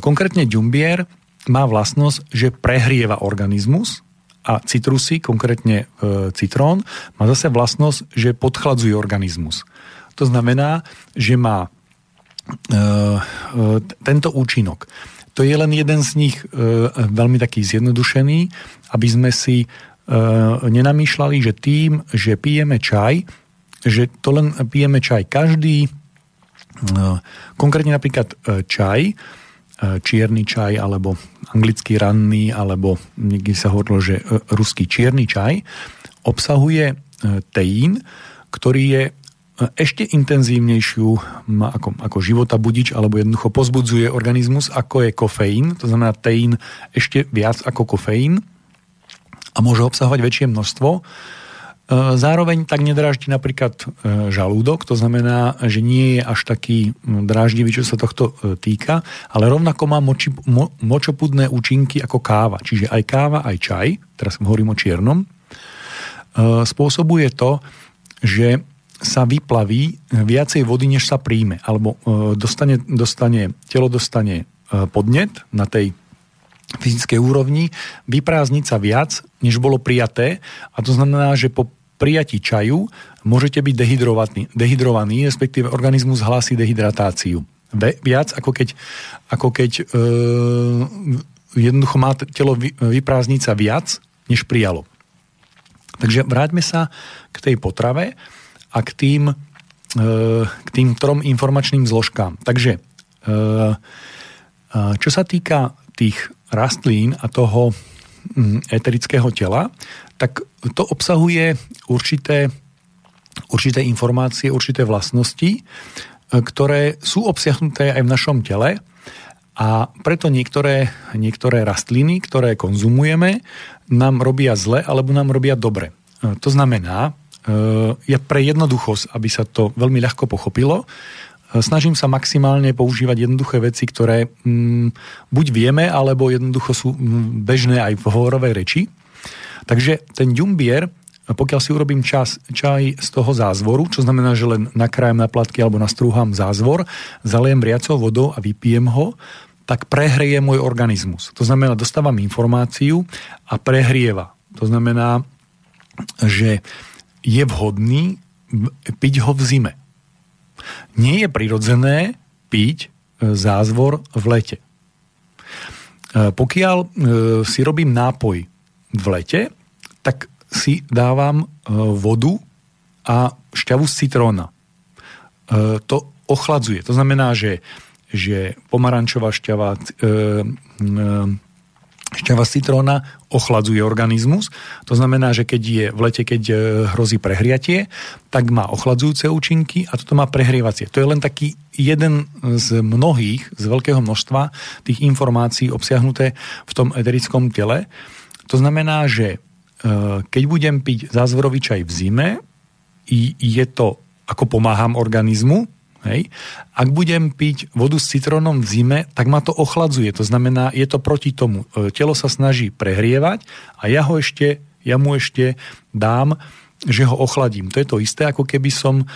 konkrétne ďumbier má vlastnosť, že prehrieva organizmus a citrusy, konkrétne citrón, má zase vlastnosť, že podchladzuje organizmus. To znamená, že má tento účinok. To je len jeden z nich e, veľmi taký zjednodušený, aby sme si e, nenamýšľali, že tým, že pijeme čaj, že to len pijeme čaj každý, e, konkrétne napríklad čaj, čierny čaj, alebo anglický ranný, alebo niekde sa hovorilo, že ruský čierny čaj, obsahuje teín, ktorý je ešte intenzívnejšiu ako, ako života budič alebo jednoducho pozbudzuje organizmus, ako je kofeín, to znamená teín ešte viac ako kofeín a môže obsahovať väčšie množstvo. E, zároveň tak nedráždi napríklad e, žalúdok, to znamená, že nie je až taký dráždivý, čo sa tohto e, týka, ale rovnako má moči, mo, močopudné účinky ako káva. Čiže aj káva, aj čaj, teraz hovorím o čiernom, spôsobuje to, že sa vyplaví viacej vody, než sa príjme. Alebo e, dostane, dostane, telo dostane e, podnet na tej fyzickej úrovni, vyprázdniť sa viac, než bolo prijaté. A to znamená, že po prijatí čaju môžete byť dehydrovaní, dehydrovaní respektíve organizmus hlási dehydratáciu. Viac ako keď, ako keď e, jednoducho má telo vyprázdniť sa viac, než prijalo. Takže vráťme sa k tej potrave a k tým, e, k tým trom informačným zložkám. Takže e, e, čo sa týka tých rastlín a toho mm, eterického tela, tak to obsahuje určité, určité informácie, určité vlastnosti, ktoré sú obsiahnuté aj v našom tele a preto niektoré, niektoré rastliny, ktoré konzumujeme, nám robia zle alebo nám robia dobre. To znamená, je pre jednoduchosť, aby sa to veľmi ľahko pochopilo. Snažím sa maximálne používať jednoduché veci, ktoré mm, buď vieme, alebo jednoducho sú mm, bežné aj v hovorovej reči. Takže ten ďumbier, pokiaľ si urobím čas, čaj z toho zázvoru, čo znamená, že len nakrájem na platky alebo nastrúham zázvor, zalejem vriacou vodou a vypijem ho, tak prehreje môj organizmus. To znamená, dostávam informáciu a prehrieva. To znamená, že je vhodný piť ho v zime. Nie je prirodzené piť e, zázvor v lete. E, pokiaľ e, si robím nápoj v lete, tak si dávam vodu a šťavu z citróna. To ochladzuje. To znamená, že, že pomarančová šťava, Šťava citróna ochladzuje organizmus. To znamená, že keď je v lete, keď e, hrozí prehriatie, tak má ochladzujúce účinky a toto má prehrievacie. To je len taký jeden z mnohých, z veľkého množstva tých informácií obsiahnuté v tom eterickom tele. To znamená, že e, keď budem piť zázvorový čaj v zime, je to ako pomáham organizmu, Hej. Ak budem piť vodu s citrónom v zime, tak ma to ochladzuje. To znamená, je to proti tomu. E, telo sa snaží prehrievať a ja ho ešte, ja mu ešte dám, že ho ochladím. To je to isté, ako keby som e,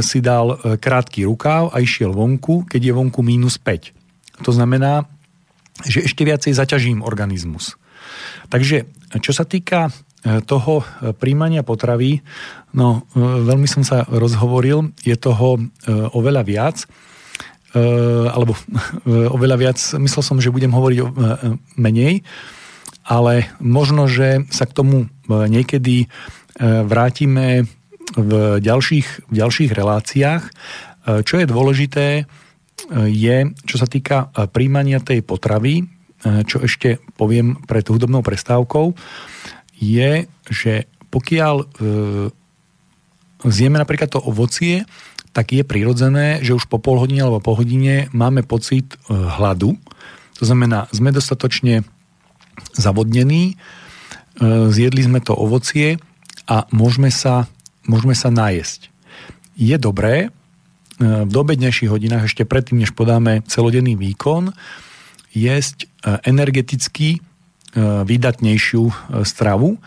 si dal e, krátky rukáv a išiel vonku, keď je vonku minus 5. To znamená, že ešte viacej zaťažím organizmus. Takže čo sa týka toho príjmania potravy, no veľmi som sa rozhovoril, je toho oveľa viac, alebo *laughs* oveľa viac, myslel som, že budem hovoriť menej, ale možno, že sa k tomu niekedy vrátime v ďalších, v ďalších reláciách. Čo je dôležité, je, čo sa týka príjmania tej potravy, čo ešte poviem pred hudobnou prestávkou, je, že pokiaľ e, zjeme napríklad to ovocie, tak je prirodzené, že už po pol hodine alebo po hodine máme pocit e, hladu. To znamená, sme dostatočne zavodnení, e, zjedli sme to ovocie a môžeme sa, môžeme sa najesť. Je dobré e, v dobednejších hodinách, ešte predtým, než podáme celodenný výkon, jesť e, energeticky E, výdatnejšiu e, stravu. E,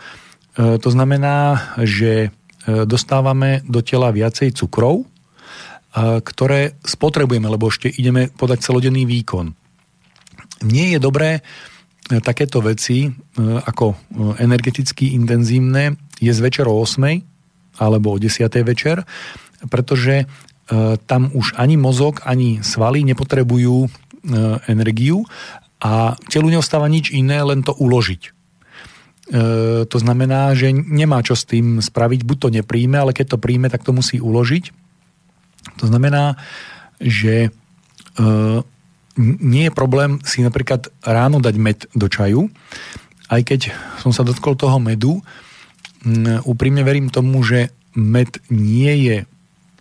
to znamená, že dostávame do tela viacej cukrov, ktoré spotrebujeme, lebo ešte ideme podať celodenný výkon. Nie je dobré takéto veci ako energeticky intenzívne je z večer o 8 alebo o 10 večer, pretože tam už ani mozog, ani svaly nepotrebujú energiu a telu neostáva nič iné, len to uložiť. E, to znamená, že nemá čo s tým spraviť, buď to nepríjme, ale keď to príjme, tak to musí uložiť. To znamená, že e, nie je problém si napríklad ráno dať med do čaju, aj keď som sa dotkol toho medu, úprimne verím tomu, že med nie je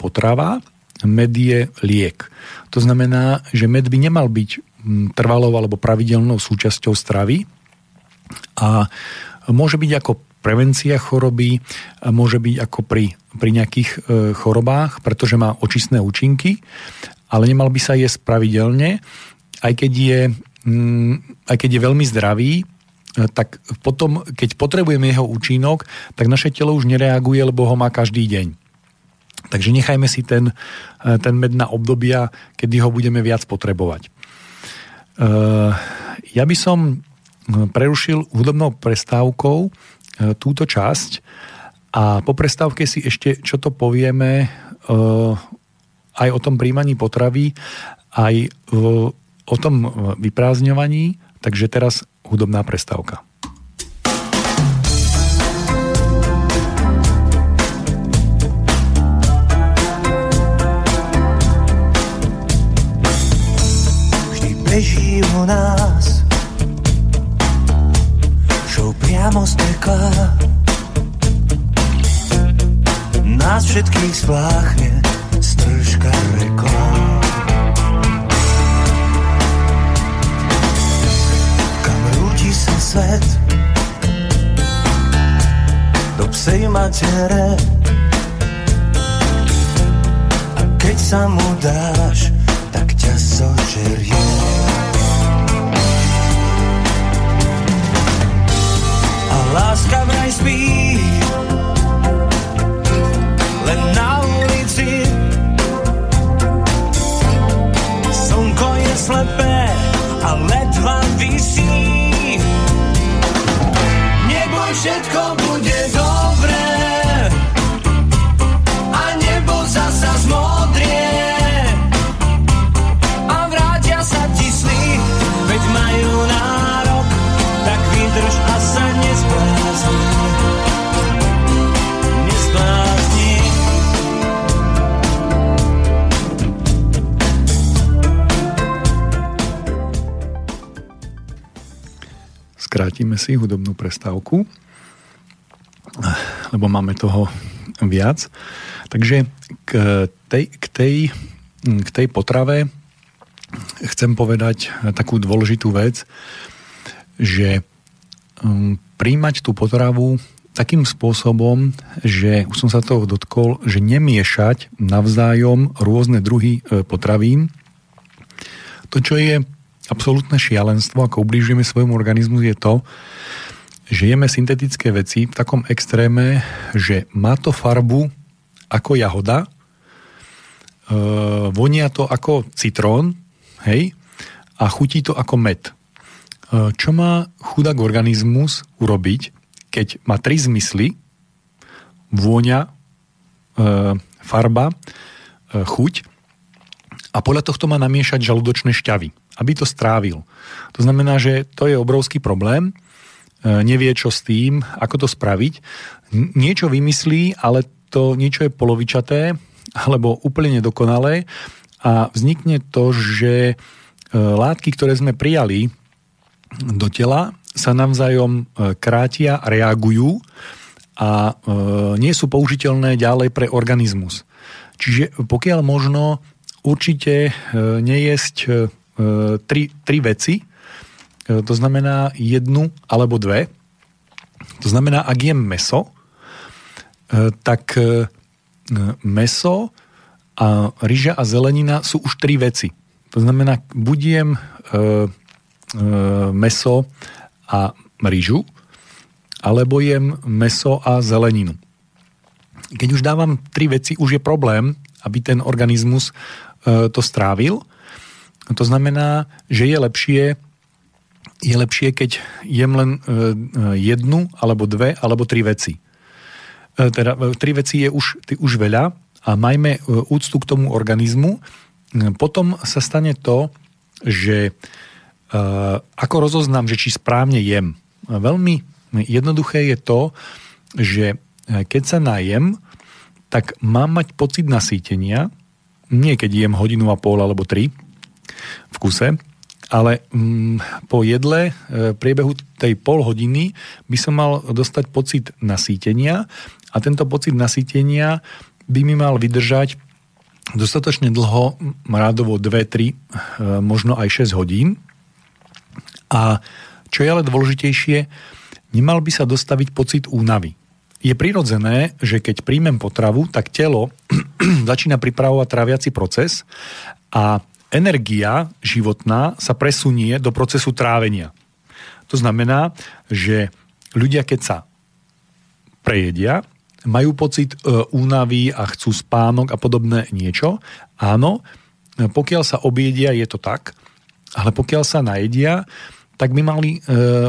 potrava, med je liek. To znamená, že med by nemal byť trvalou alebo pravidelnou súčasťou stravy a môže byť ako prevencia choroby, môže byť ako pri, pri nejakých e, chorobách, pretože má očistné účinky, ale nemal by sa jesť pravidelne, aj keď je, aj keď je veľmi zdravý, e, tak potom, keď potrebujeme jeho účinok, tak naše telo už nereaguje, lebo ho má každý deň. Takže nechajme si ten, e, ten med na obdobia, kedy ho budeme viac potrebovať. Eh, ja by som eh, prerušil hudobnou prestávkou eh, túto časť a po prestávke si ešte čo to povieme aj o tom príjmaní potravy, aj o tom vyprázdňovaní, takže teraz hudobná prestávka. Beží u nás. Šou priamo z pekla Nás všetkých spláchne stržka reklám Kam rúti sa svet Do psej matere. A keď sa mu dáš tak ťa zožerie láska vraj spí len na ulici. Slnko je slepé a ledva vysí. Neboj, všetko bude dobré a nebo zasa zmodrie. Skrátime si hudobnú prestávku, lebo máme toho viac. Takže k tej, k tej, k tej potrave chcem povedať takú dôležitú vec, že um, príjmať tú potravu takým spôsobom, že už som sa toho dotkol, že nemiešať navzájom rôzne druhy e, potravín. To, čo je absolútne šialenstvo, ako ublížime svojmu organizmu, je to, že jeme syntetické veci v takom extréme, že má to farbu ako jahoda, e, vonia to ako citrón, hej, a chutí to ako med. E, čo má chudák organizmus urobiť, keď má tri zmysly, vôňa, e, farba, e, chuť a podľa tohto má namiešať žalúdočné šťavy, aby to strávil. To znamená, že to je obrovský problém, e, nevie čo s tým, ako to spraviť. Niečo vymyslí, ale to niečo je polovičaté alebo úplne nedokonalé a vznikne to, že látky, ktoré sme prijali do tela, sa navzájom e, krátia, reagujú a e, nie sú použiteľné ďalej pre organizmus. Čiže pokiaľ možno určite e, nejesť tri, tri veci, to znamená jednu alebo dve. To znamená, ak jem meso, tak meso a ryža a zelenina sú už tri veci. To znamená, budiem meso a rýžu, alebo jem meso a zeleninu. Keď už dávam tri veci, už je problém, aby ten organizmus e, to strávil. To znamená, že je lepšie, je lepšie, keď jem len e, jednu, alebo dve, alebo tri veci. E, teda tri veci je už, už veľa a majme úctu k tomu organizmu. Potom sa stane to, že ako rozoznám, že či správne jem? Veľmi jednoduché je to, že keď sa najem, tak mám mať pocit nasýtenia, nie keď jem hodinu a pol alebo tri v kuse, ale mm, po jedle, e, priebehu tej pol hodiny by som mal dostať pocit nasýtenia a tento pocit nasýtenia by mi mal vydržať dostatočne dlho, rádovo 2, 3, e, možno aj 6 hodín. A čo je ale dôležitejšie, nemal by sa dostaviť pocit únavy. Je prirodzené, že keď príjmem potravu, tak telo *clears throat* začína pripravovať tráviaci proces a energia životná sa presunie do procesu trávenia. To znamená, že ľudia, keď sa prejedia, majú pocit e, únavy a chcú spánok a podobné niečo. Áno, pokiaľ sa objedia, je to tak, ale pokiaľ sa najedia, tak by mali e,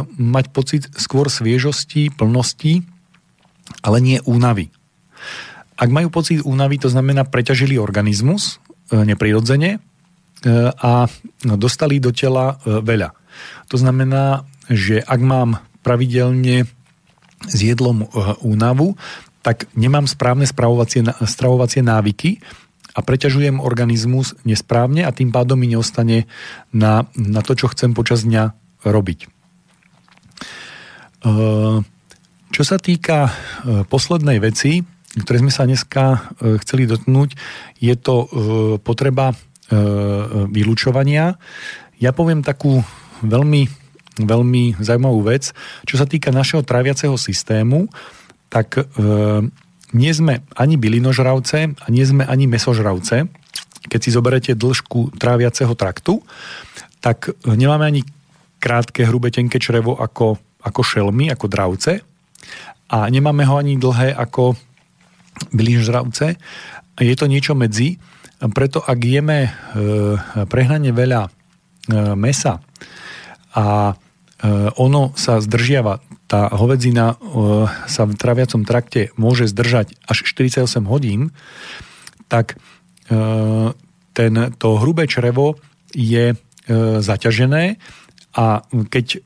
mať pocit skôr sviežosti, plnosti, ale nie únavy. Ak majú pocit únavy, to znamená preťažili organizmus e, neprirodzene e, a dostali do tela e, veľa. To znamená, že ak mám pravidelne s jedlom e, únavu, tak nemám správne stravovacie, stravovacie návyky a preťažujem organizmus nesprávne a tým pádom mi neostane na, na to, čo chcem počas dňa robiť. Čo sa týka e, poslednej veci, ktoré sme sa dneska e, chceli dotknúť, je to e, potreba vylúčovania. Ja poviem takú veľmi, veľmi zaujímavú vec. Čo sa týka našeho tráviaceho systému, tak nie sme ani bylinožravce a nie sme ani mesožravce. Keď si zoberete dĺžku tráviaceho traktu, tak nemáme ani krátke, hrubé, tenké črevo ako, ako šelmy, ako dravce a nemáme ho ani dlhé ako blížravce. Je to niečo medzi, preto ak jeme e, prehnane veľa e, mesa a e, ono sa zdržiava, tá hovedzina sa v traviacom trakte môže zdržať až 48 hodín, tak ten, to hrubé črevo je zaťažené a keď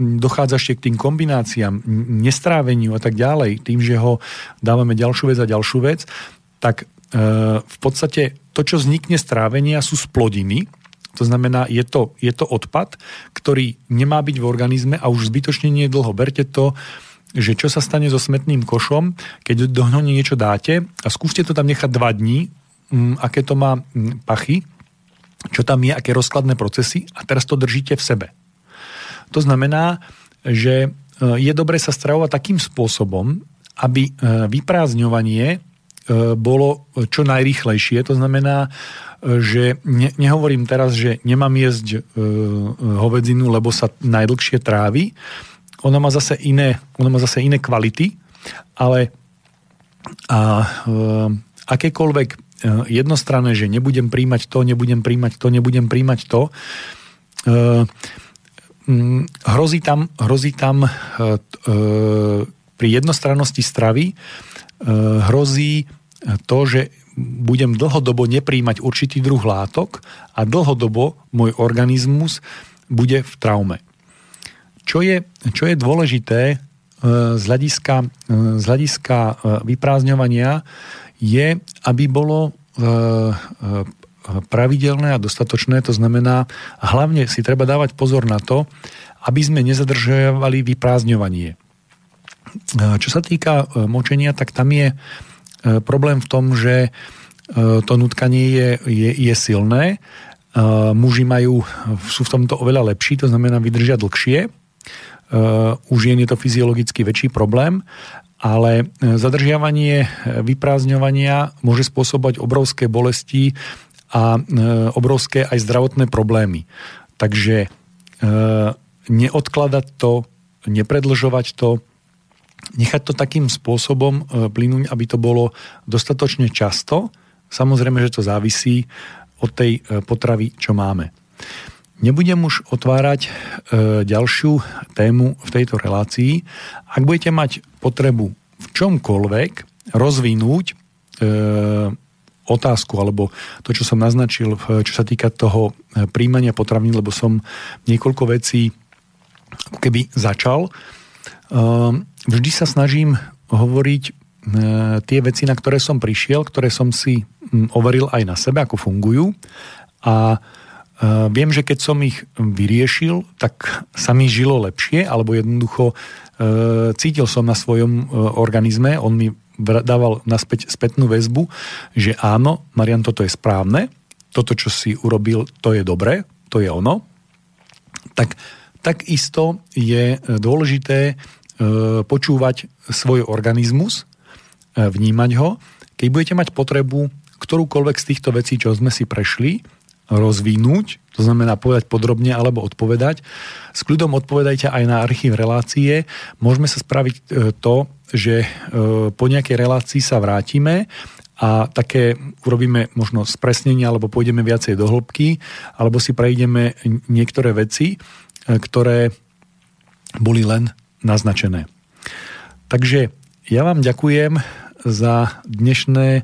dochádza ešte k tým kombináciám, nestráveniu a tak ďalej, tým, že ho dávame ďalšiu vec a ďalšiu vec, tak v podstate to, čo vznikne strávenia, sú splodiny. To znamená, je to, je to odpad, ktorý nemá byť v organizme a už zbytočne nie je dlho. Berte to, že čo sa stane so smetným košom, keď do ňoho niečo dáte a skúste to tam nechať dva dní, mm, aké to má mm, pachy, čo tam je, aké rozkladné procesy a teraz to držíte v sebe. To znamená, že e, je dobre sa stravovať takým spôsobom, aby e, vyprázdňovanie E, bolo čo najrýchlejšie. To znamená, e, že ne, nehovorím teraz, že nemám jesť e, hovedzinu, lebo sa najdlhšie trávi. Ona má zase iné, ona má zase iné kvality, ale a, e, akékoľvek e, jednostranné, že nebudem príjmať to, nebudem príjmať to, nebudem príjmať to, e, hrozí tam, hrozí tam e, e, pri jednostrannosti stravy e, hrozí to, že budem dlhodobo nepríjmať určitý druh látok a dlhodobo môj organizmus bude v traume. Čo je, čo je dôležité e, z hľadiska, e, z hľadiska vyprázdňovania je, aby bolo pravidelné a dostatočné, to znamená, hlavne si treba dávať pozor na to, aby sme nezadržovali vyprázdňovanie. Čo sa týka močenia, tak tam je E, problém v tom, že e, to nutkanie je, je, je silné. E, muži majú, sú v tomto oveľa lepší, to znamená vydržia dlhšie. U žien je to fyziologicky väčší problém, ale zadržiavanie vyprázdňovania môže spôsobovať obrovské bolesti a obrovské aj zdravotné problémy. Takže neodkladať to, nepredlžovať to, nechať to takým spôsobom e, plynúť, aby to bolo dostatočne často. Samozrejme, že to závisí od tej e, potravy, čo máme. Nebudem už otvárať e, ďalšiu tému v tejto relácii. Ak budete mať potrebu v čomkoľvek rozvinúť otázku, alebo to, čo som naznačil, čo sa týka toho príjmania potravín, lebo som niekoľko vecí keby začal, vždy sa snažím hovoriť e, tie veci, na ktoré som prišiel, ktoré som si overil aj na sebe, ako fungujú. A e, viem, že keď som ich vyriešil, tak sa mi žilo lepšie, alebo jednoducho e, cítil som na svojom organizme, on mi dával naspäť spätnú väzbu, že áno, Marian, toto je správne, toto, čo si urobil, to je dobré, to je ono. Tak takisto je dôležité počúvať svoj organizmus, e, vnímať ho. Keď budete mať potrebu ktorúkoľvek z týchto vecí, čo sme si prešli, rozvinúť, to znamená povedať podrobne alebo odpovedať. S kľudom odpovedajte aj na archív relácie. Môžeme sa spraviť e, to, že po nejakej relácii sa vrátime a také urobíme možno spresnenie alebo pôjdeme viacej do hĺbky alebo si prejdeme niektoré veci, ktoré boli len naznačené. Takže ja vám ďakujem za dnešné e,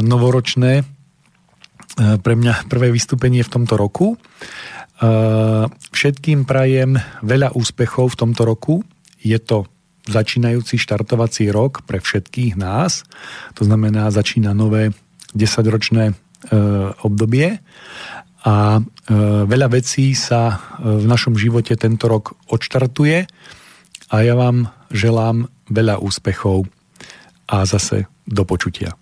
novoročné e, pre mňa prvé vystúpenie v tomto roku. E, všetkým prajem veľa úspechov v tomto roku. Je to začínajúci štartovací rok pre všetkých nás. To znamená, začína nové 10-ročné e, obdobie a e, veľa vecí sa v našom živote tento rok odštartuje a ja vám želám veľa úspechov a zase do počutia.